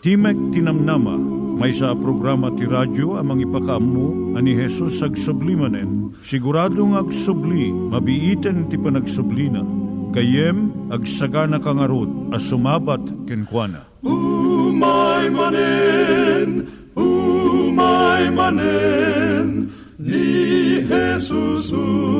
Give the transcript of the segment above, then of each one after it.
Timek Tinamnama, may sa programa ti radyo amang ipakaammo ani Hesus ag sublimanen. Siguradong ag subli, mabiiten ti panagsublina. Kayem ag sagana kangarot as sumabat kenkwana. Umay manen, umay manen, ni Jesus umay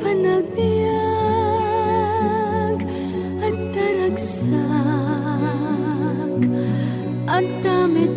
panagbiag at taragsak. At damit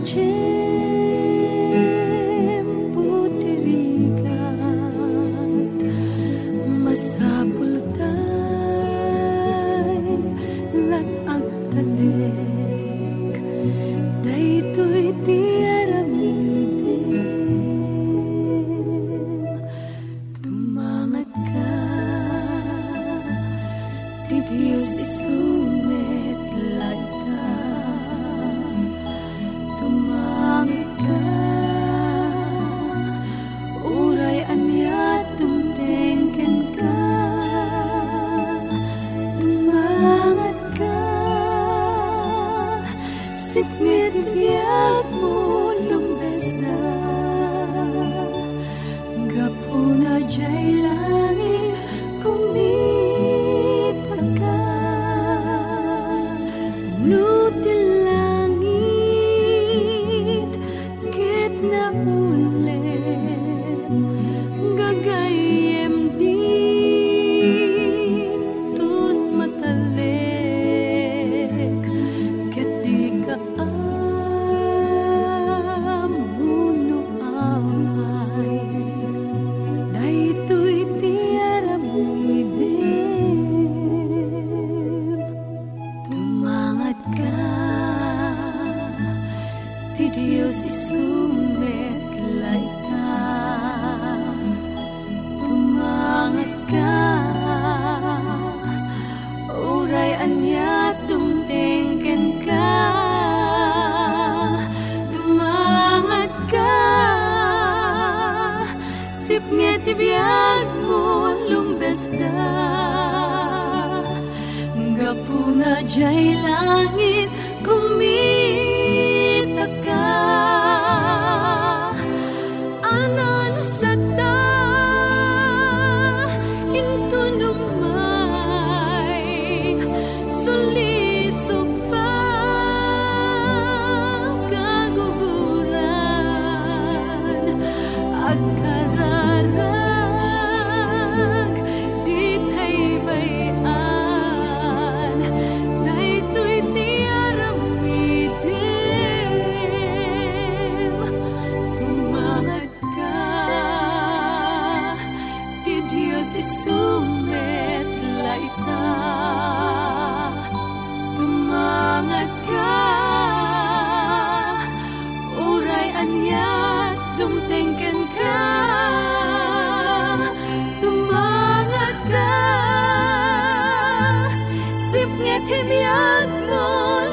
Kimi akmo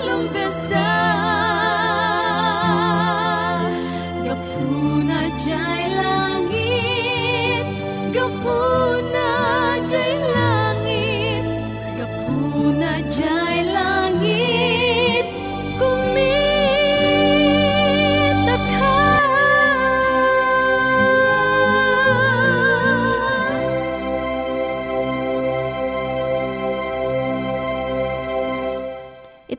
lombestan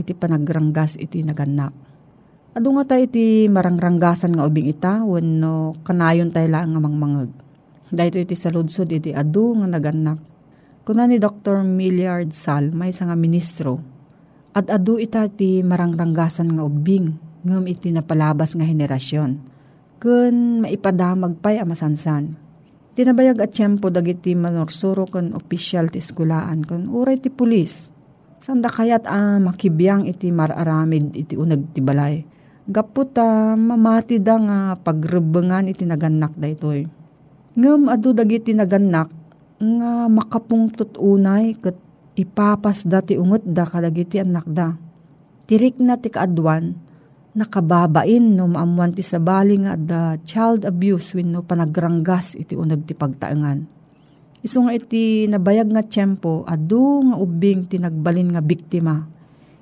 iti panagranggas iti naganak. Ado nga tayo iti marangranggasan nga ubing ita, no kanayon tayo lang nga mangmangag. Dahito iti saludsod iti adu nga naganak. Kuna ni Dr. Milliard Sal, may nga ministro, at adu ita ti marangranggasan nga ubing, ngam iti napalabas nga henerasyon. Kun maipadamag pa'y amasansan. Tinabayag at tiyempo dagiti manorsuro kun opisyal ti eskulaan kun uray ti pulis. Sanda kayat ah, makibiyang iti mararamid iti unag ti balay. Gapot ah, mamati da nga pagrebengan iti naganak da itoy. Ngam adu dagiti naganak nga makapungtot unay ket ipapas dati unget da kadagiti anak da. Tirik na ti kaadwan, nakababain no maamuan ti sabali nga da child abuse when no panagranggas iti unag ti pagtaengan. Iso nga iti nabayag nga tiyempo, adu nga ubing tinagbalin nga biktima,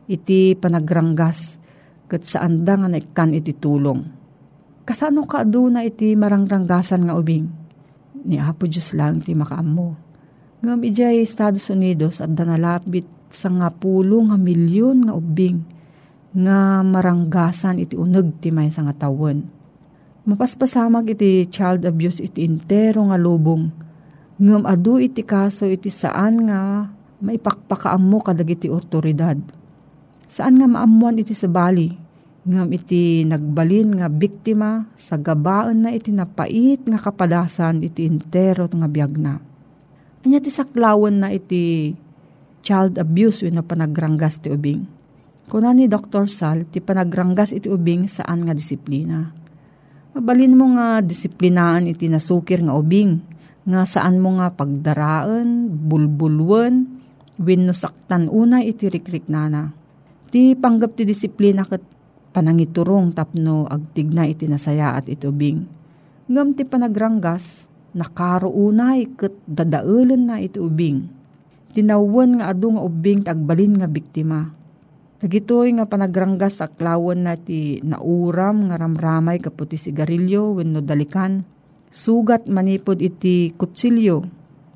iti panagranggas, kat saan da nga naikan iti tulong. Kasano ka adu na iti marangranggasan nga ubing? Ni Apo Diyos lang ti makaamo. Ngam ijay Estados Unidos at danalapit sa nga pulo nga milyon nga ubing nga maranggasan iti uneg ti may nga tawon. Mapaspasamag iti child abuse iti intero nga lubong ngem adu iti kaso iti saan nga maipakpakaam mo kadag iti otoridad. Saan nga maamuan iti sabali, ngam iti nagbalin nga biktima sa gabaan na iti napait nga kapadasan iti intero nga biyag na. Anya ti saklawan na iti child abuse na panagranggas ti ubing. Kuna ni Dr. Sal, ti panagranggas iti ubing saan nga disiplina. Mabalin mo nga disiplinaan iti nasukir nga ubing, nga saan mo nga pagdaraan, bulbulwan, wenno saktan una iti rikrik nana. Ti panggap ti disiplina kat panangiturong tapno agtigna iti nasaya at itubing. Ngam ti panagranggas, nakaro unay kat dadaulan na iti ubing. Tinawan nga adu nga ubing tagbalin nga biktima. Dagitoy nga panagranggas aklawan na ti nauram nga ramramay kaputi sigarilyo wenno dalikan Sugat manipod iti kutsilyo,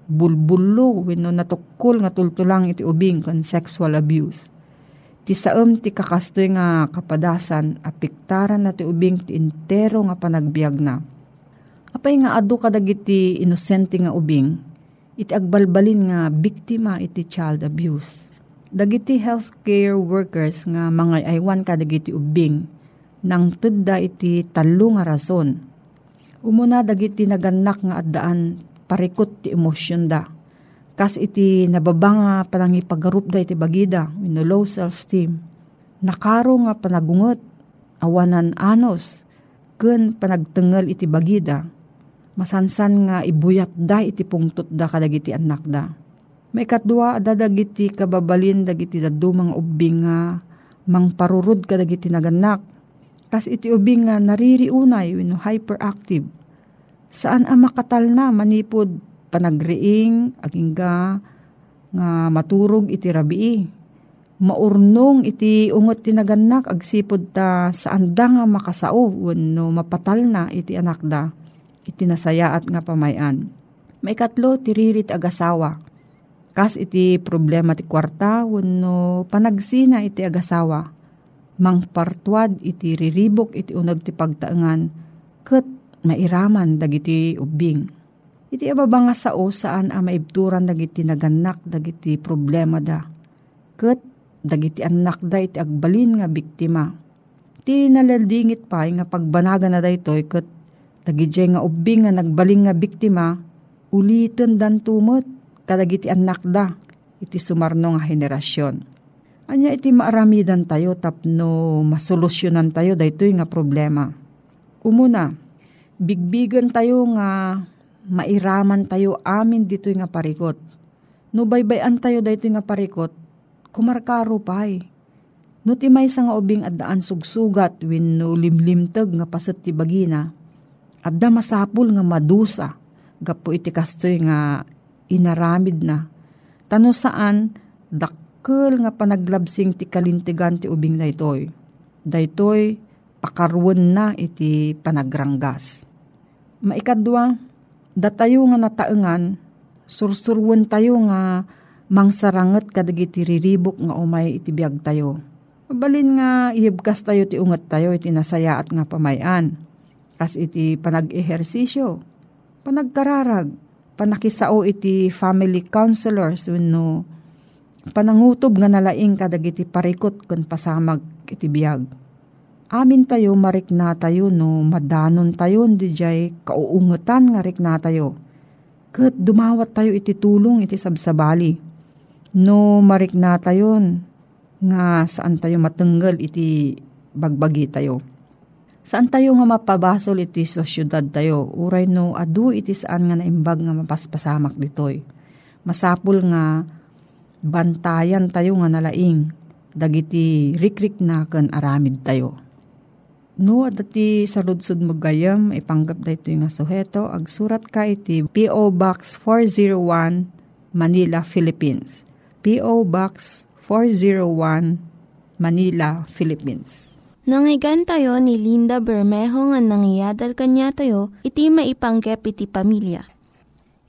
bulbulo wenno natukol nga tultulang iti ubing kon sexual abuse. Ti saem ti kakastoy nga kapadasan apiktaran na ti ubing ti intero nga panagbiag na. Apay nga adu kadagiti inosente nga ubing, iti agbalbalin nga biktima iti child abuse. Dagiti healthcare workers nga mga aywan kadagiti ubing, nang tudda iti talo nga rason Umuna dagiti naganak nga addaan parikot ti emosyon da. Kas iti nababanga panangipagarup da iti bagida, wino low self-esteem. Nakaro nga panagungot, awanan anos, ken panagtengal iti bagida. Masansan nga ibuyat da iti pungtot da kadagiti anak da. May katdua da dagiti kababalin dagiti dadu mga ubing nga mangparurod kadagiti naganak Kas iti ubing nga naririunay wino hyperactive. Saan ang makatal na manipod panagriing agingga nga maturog iti rabii. Maurnong iti ungot tinaganak agsipod ta saan da nga makasao wano mapatal na iti anak da. Iti nasayaat nga pamayan. May katlo tiririt agasawa. Kas iti problema ti kwarta wano panagsina iti agasawa mangpartuad iti riribok iti unag ti pagtaengan ket mairaman dagiti ubing. Iti ababa nga sao saan a maibturan dagiti naganak dagiti problema da. Ket dagiti anak da iti agbalin nga biktima. Ti nalaldingit pa nga pagbanaga na daytoy ket dagiti nga ubing nga nagbaling nga biktima ulitin dan tumot kadagiti anak da iti sumarno nga henerasyon Anya iti maaramidan tayo tapno masolusyonan tayo daytoy nga problema. Umuna, bigbigan tayo nga mairaman tayo amin ditoy nga parikot. No baybayan tayo daytoy nga parikot, kumarkaro pay. No ti may nga ubing addaan sugsugat win no limlimtag nga paset ti bagina. Adda masapul nga madusa. Gapo iti kastoy nga inaramid na. Tano saan dakkel nga panaglabsing ti kalintigan ti ubing daytoy. Daytoy pakarwan na iti panagranggas. Maikadwa, datayo nga nataengan, sursurwan tayo nga mangsaranget kadagiti riribok nga umay iti biag tayo Mabalin nga iibkas tayo ti unget tayo iti nasayaat nga pamayan. Kas iti panag-ehersisyo, panagkararag, panakisao iti family counselors no panangutob nga nalaing kadagiti parikot kun pasamag iti biyag. Amin tayo marik na tayo no madanon tayo di jay kauungetan nga rik na tayo. Kat dumawat tayo iti tulong iti sabsabali. No marik na tayon nga saan tayo matenggal iti bagbagi tayo. Saan tayo nga mapabasol iti sa syudad tayo? Uray no, adu iti saan nga naimbag nga mapaspasamak ditoy. Masapul nga bantayan tayo nga nalaing. Dagiti rikrik na kan aramid tayo. No, dati sa ludsud magayam, ipanggap da ito nga suheto. Agsurat ka iti P.O. Box 401, Manila, Philippines. P.O. Box 401 Manila, Philippines. Nangyigan tayo ni Linda Bermejo nga nangyadal kanya tayo, iti maipanggep iti pamilya.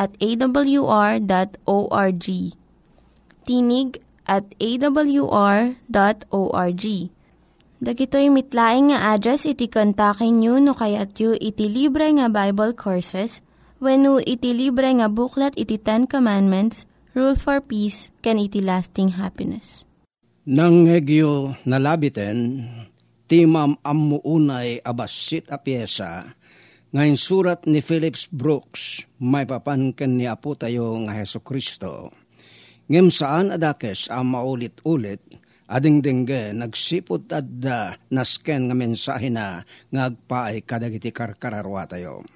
at awr.org. Tinig at awr.org. Dagitoy mitlaing nga address iti kontakin nyo no kayat yu iti libre nga Bible Courses when iti libre nga buklat iti Ten Commandments rule for peace, can iti lasting happiness. Nang hegyo nalabiten, timam amuunay abasit a pyesa, ngayon surat ni Phillips Brooks, may papankan ni Apo tayo nga Heso Kristo. Ngem saan adakes ang maulit-ulit, ading dingge nagsipot adda nasken nga mensahe na ngagpaay kadagiti karkararwa tayo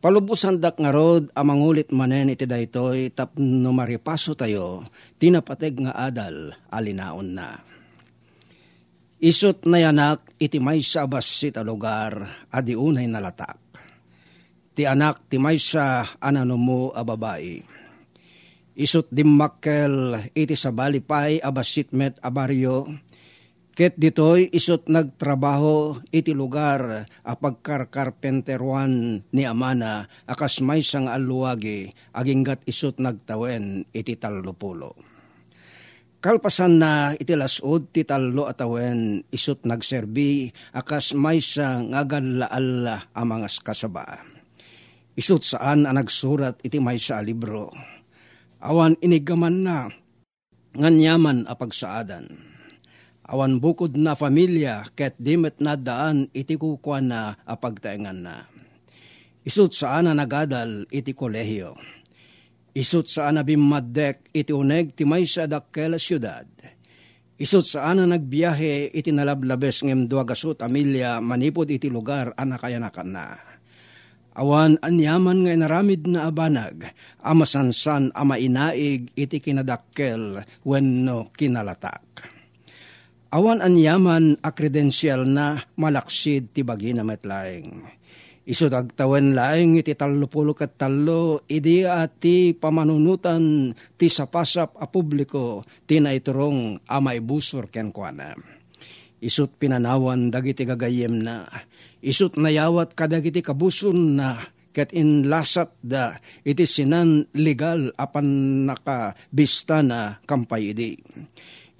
Palubusan dak nga rod, amangulit manen iti daytoy tap no maripaso tayo, tinapateg nga adal, alinaon na. Isot na yanak, iti may sa basit a lugar, adi unay nalatak. Ti anak, ti may sa anano mo a babae. Isot dimmakkel, iti sa balipay, abasit met a baryo, Ket ditoy isot nagtrabaho iti lugar a pagkarkarpenteruan ni Amana akas may sang aluwagi aginggat isot nagtawen iti tallupulo. Kalpasan na iti lasod ti tallo atawen isot nagserbi akas may sang agalaala a mga kasaba. Isot saan ang nagsurat iti may sa libro. Awan inigaman na nganyaman a pagsaadan awan bukod na familia ket dimet na daan iti kukwan na apagtaengan na. Isut saan na nagadal iti kolehiyo. Isut saan na bimaddek iti uneg ti may sa dakkel syudad. Isut saan na nagbiyahe iti nalablabes ngem duagasot amilya manipod iti lugar anakayanakan na. Awan anyaman nga inaramid na abanag, amasansan ama inaig iti kinadakkel wenno kinalatak Awan anyaman a kredensyal na malaksid ti bagi na metlaeng. Isod agtawan laeng iti tallupulo kat tallo, idi ati pamanunutan ti sapasap a publiko, ti naiturong amay busor ken kuana. Isut pinanawan dagiti gagayem na, isut nayawat kadagiti kabuson na, ket inlasat da iti sinan legal apan nakabista na kampay idi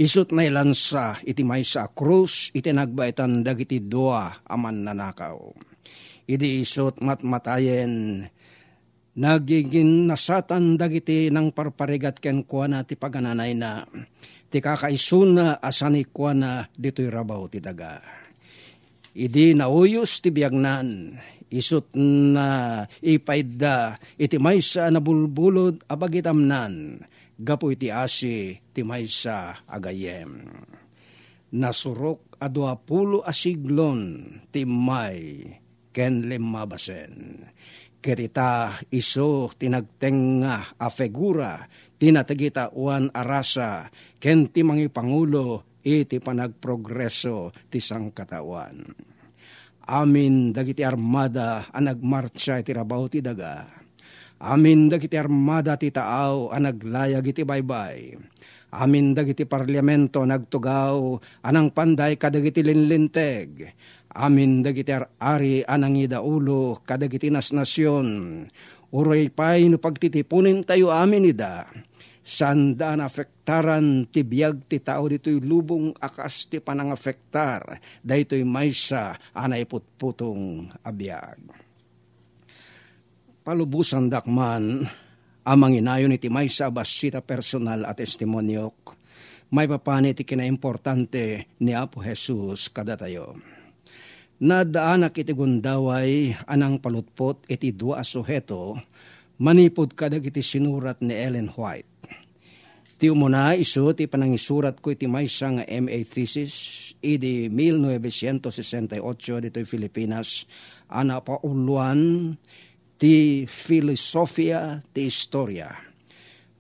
Isut na ilansa iti may sa krus iti nagbaitan dagiti dua aman nanakaw. Idi isut matmatayen Nagiging nasatan dagiti ng parparigat ken kuana ti pagananay na ti kakaisuna asani kuana dito'y rabaw ti daga. Idi nauyos ti biyagnan, isut na ipaidda. Iti maysa na bulbulod abagitamnan, gapu iti asi ti maysa agayem. Nasurok adwa pulo asiglon ti may ken limabasen Kerita iso tinagtenga a figura tinatagita uan arasa ken ti mangi pangulo iti panagprogreso ti sangkatawan. Amin dagiti armada ang nagmarcha iti rabaw ti daga. Amin dagiti armada ti taaw ang naglayag iti baybay. Amin dagiti parlamento nagtugaw anang panday kadagiti linlinteg Amin dagiti ari anang idaulo kadagiti nas nasyon. Uray pay no pagtitipunin tayo amin ida. Sanda na afektaran ti biyag ti tao dito'y lubong akas ti panang afektar. Dayto'y maysa anay putputong abiyag. Palubusan dakman amang inayon iti maysa basita personal at testimonyok. May papani ti kinaimportante ni Apo Jesus kada tayo Nadaanak iti gundaway anang palutpot iti dua suheto manipod kadag iti sinurat ni Ellen White. Ti umuna iso ti panangisurat ko iti maysa nga MA thesis idi 1968 dito'y Filipinas ana pa uluan ti filosofia ti istorya.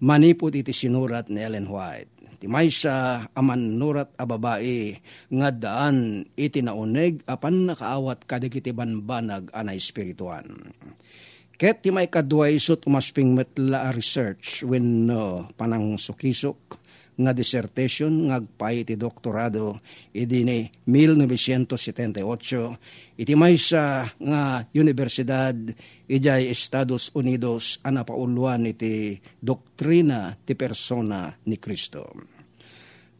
Manipod iti sinurat ni Ellen White Ti maysa aman nurat a babae nga daan iti nauneg apan nakaawat kadagiti banbanag anay espirituan. Ket ti may kadwa isot umasping metla research when no, panang sukisok nga dissertation ngagpay ti doktorado idi ni 1978 iti maysa nga universidad ijay Estados Unidos ana pauluan iti doktrina ti persona ni Kristo.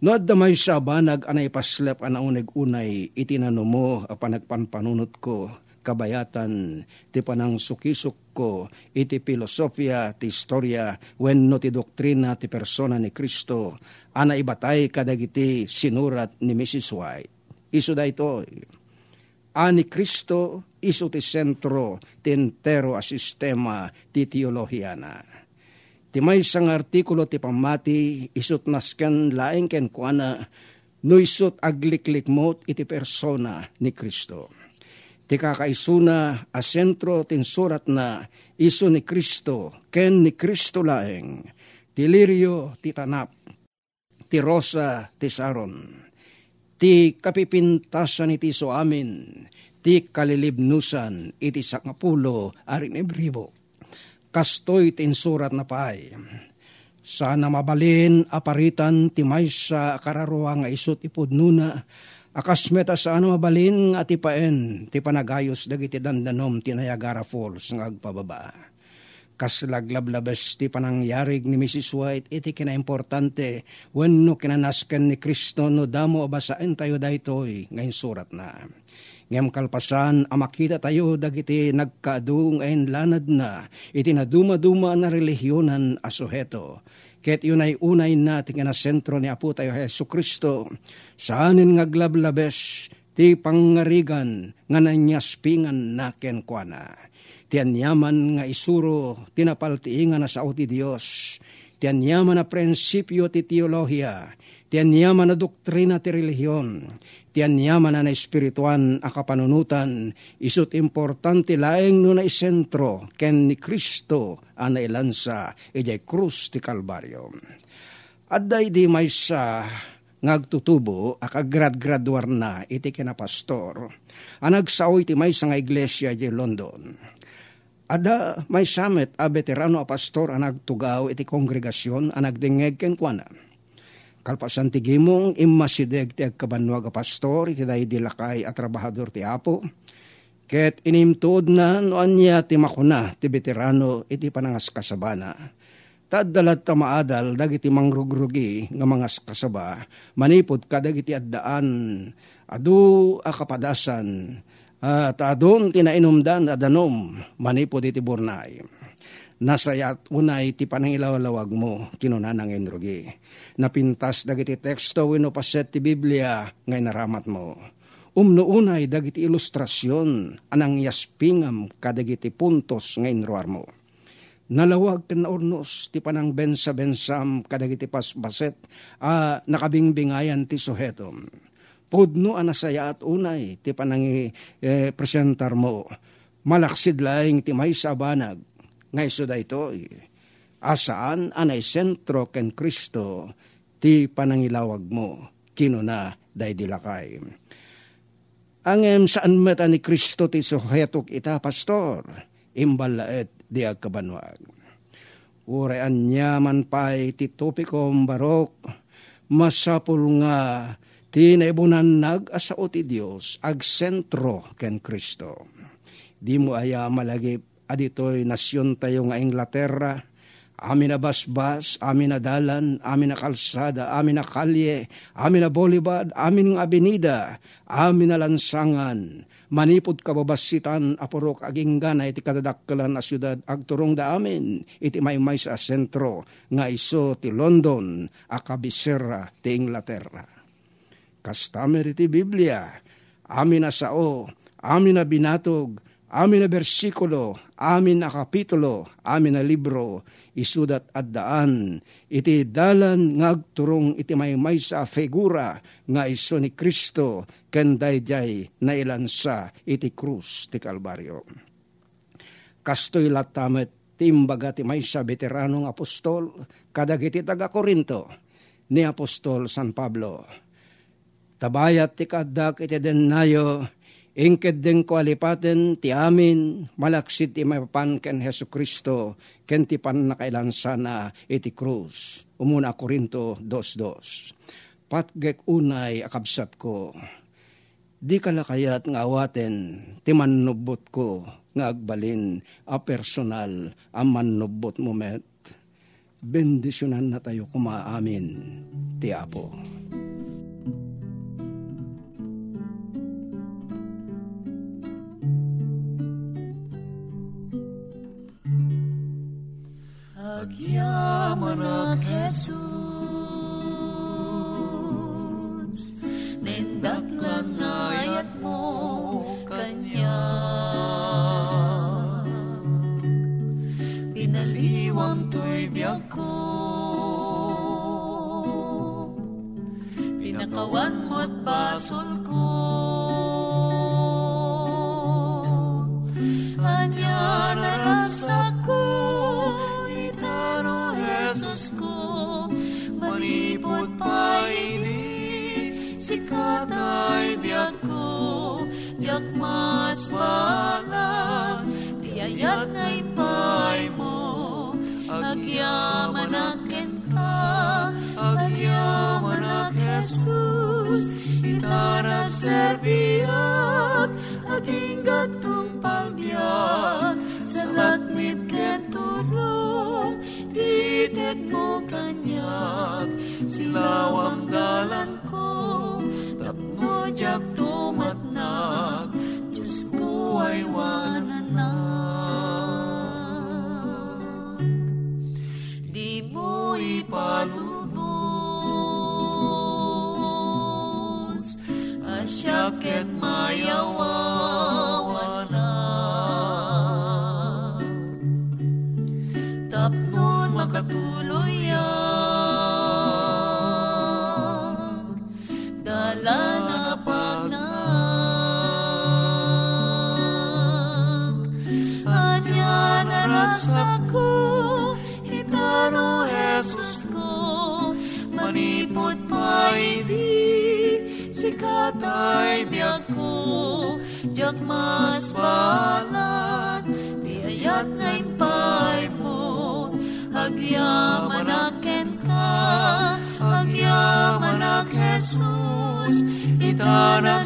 No adda may sa banag anay paslep ana unig unay iti nanumo a panagpanpanunot ko kabayatan ti panang sukisok ko iti filosofia ti istorya wenno ti doktrina ti persona ni Kristo ana ibatay kadagiti sinurat ni Mrs. White. Isu da ito, ani Kristo isu ti sentro ti entero a sistema ti teolohiya na. Ti may isang artikulo ti pamati isut nasken laeng ken kuana no isut agliklik mo iti persona ni Kristo ti kakaisuna a sentro tin surat na iso ni Kristo, ken ni Kristo laeng, ti lirio ti tanap, ti rosa ti saron, ti kapipintasan iti so amin, ti kalilibnusan iti sakapulo arin ebribo. Kastoy tin surat na paay. Sana mabalin aparitan ti maysa kararuwa nga isot ipudnuna, Akas meta sa ano mabalin at ipaen, ti panagayos dagiti dandanom ti Niagara Falls ng agpababa. Kas laglablabas ti panangyarig ni Mrs. White, iti kinaimportante, when no kinanaskan ni Kristo no damo abasain tayo daytoy, ngayon surat na. Ngem kalpasan, amakita tayo dagiti nagkaadung ayin lanad na, iti naduma-duma na relihiyonan asuheto Ket yun ay unay na sentro ni Apo tayo Heso Kristo. Saanin nga glablabes ti pangarigan nga nanyaspingan na kenkwana. Ti anyaman nga isuro tinapaltiingan na sa ti Dios. Ti anyaman na prinsipyo ti teolohiya. Ti anyaman na doktrina ti relihiyon tiyan yaman na espirituan a kapanunutan, isut importante laeng no na isentro, ken ni Kristo ana ilansa, ijay krus ti Kalbaryo. Adday di may sa ngagtutubo akagrad-graduar na iti kinapastor. Anagsaoy ti may sa nga iglesia di London. Ada may summit a veterano a pastor anagtugaw iti kongregasyon anagdingeg ken kuana kalpasan ti gimong immasideg ti agkabanwag a pastor iti dilakay at trabahador ti apo. Ket inimtuod na no anya ti makuna ti veterano iti panangas kasabana. Taddalat ta maadal dagiti mangrugrugi nga mga kasaba manipod kadag iti addaan adu a kapadasan At adon tinainumdan adanom manipod iti burnay. Nasayat unay ti panangilawalawag mo kinunanang enrogi. Napintas dagiti teksto wino paset ti Biblia ngay naramat mo. Umno unay dagiti ilustrasyon anang yaspingam kadagiti puntos ngay inruar mo. Nalawag ken ornos ti panang bensa-bensam kadagiti pasbaset a nakabingbingayan ti suhetom. Pudno anasaya at unay ti panangi eh, presentar mo. Malaksid laing ti may sabanag nga iso da ito, asaan anay sentro ken Kristo ti panangilawag mo, kino na day dilakay. Angem saan meta ni Kristo ti suhetok ita, pastor, imbalaet di agkabanwag. Urean niya man pa'y ti topikom barok, masapul nga ti naibunan nag asao ti Dios ag sentro ken Kristo. Di mo aya malagip aditoy nasyon tayo nga Inglaterra, amin na basbas, amin na dalan, amin na kalsada, amin na kalye, amin na bolibad, amin nga abenida, amin na lansangan, manipod kababasitan apurok aging gana iti kadadakkelan a syudad agturong da amin iti maymay sa sentro nga iso ti London a kabisera ti Inglaterra. Kastamer iti Biblia, amin na sao, amin na binatog, amin na bersikulo, amin na kapitulo, amin na libro, isudat at daan, iti dalan ngagturong iti maymay sa figura nga iso ni Kristo ken dayjay na ilansa iti krus ti Kalbaryo. Kastoy latamet timbaga ti may sa veteranong apostol, kadagiti taga Korinto, ni Apostol San Pablo. Tabayat ti kadak iti denayo, Ingked den ko alipaten ti amin, malaksit ti mapapan ken Heso Kristo, ken ti pan nakailansana iti krus. Umuna Korinto 2.2. Patgek unay akabsat ko, di kalakayat nga awaten ti manubot ko nga agbalin a personal a manubot mo met. Bendisyonan na tayo kumaamin ti Apo. Agyaman ak Jesus, nindaklan ngayat mo kanya. Pinaliwang to'y biyag ko, pinakawan mo't basol ko. Aging gatong pagbiak, sa lakmit ken tulong, titet mo kanyak, silawang dalan agyaman ak Jesus, itanang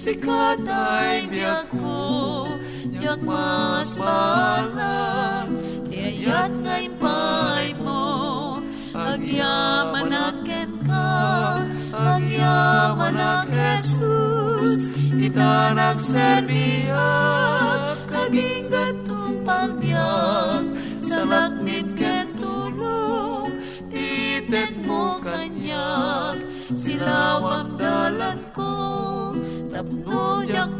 idin, sikat ay biag ko, diyak mas balag, tiayat ngay pay mo, agyaman aken ka, agyaman ak Jesus, ita nagserbiak, kaging gatong palbiak, sa lakmit ken tulong, titet mo kanyak, silawang tapno yak